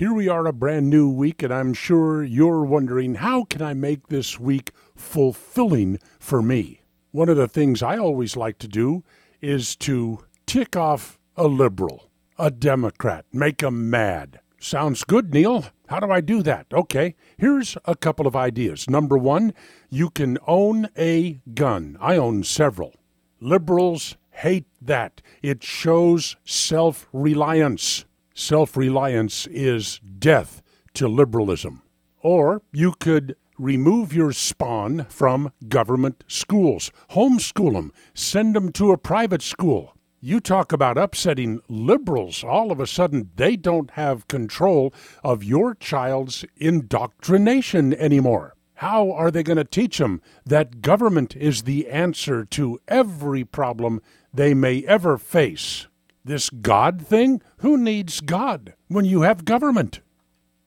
Here we are, a brand new week, and I'm sure you're wondering how can I make this week fulfilling for me? One of the things I always like to do is to tick off a liberal, a Democrat, make 'em mad. Sounds good, Neal. How do I do that? Okay, here's a couple of ideas. Number one, you can own a gun. I own several. Liberals hate that. It shows self reliance. Self reliance is death to liberalism. Or you could remove your spawn from government schools, homeschool them, send them to a private school. You talk about upsetting liberals. All of a sudden, they don't have control of your child's indoctrination anymore. How are they going to teach them that government is the answer to every problem they may ever face? This God thing? Who needs God when you have government?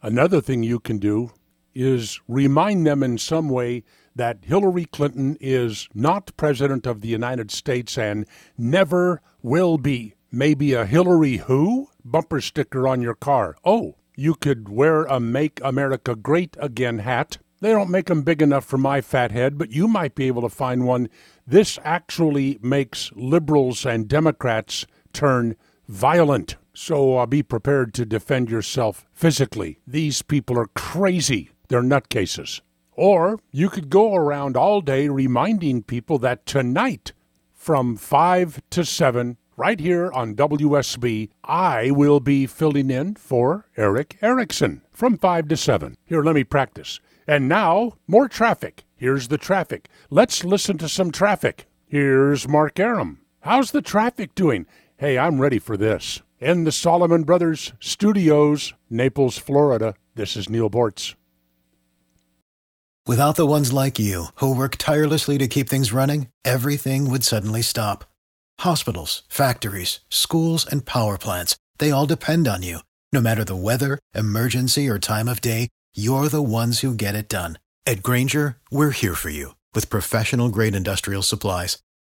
Another thing you can do is remind them in some way that Hillary Clinton is not President of the United States and never will be. Maybe a Hillary who bumper sticker on your car. Oh, you could wear a Make America Great Again hat. They don't make them big enough for my fat head, but you might be able to find one. This actually makes liberals and Democrats turn violent. So uh, be prepared to defend yourself physically. These people are crazy. They're nutcases. Or you could go around all day reminding people that tonight, from 5 to 7, right here on WSB, I will be filling in for Erick Erickson from 5 to 7. Here, let me practice. And now, more traffic. Here's the traffic. Let's listen to some traffic. Here's Mark Arum. How's the traffic doing? Hey, I'm ready for this. In the Solomon Brothers Studios, Naples, Florida, this is Neal Boortz. Without the ones like you, who work tirelessly to keep things running, everything would suddenly stop. Hospitals, factories, schools, and power plants, they all depend on you. No matter the weather, emergency, or time of day, you're the ones who get it done. At Grainger, we're here for you with professional grade industrial supplies.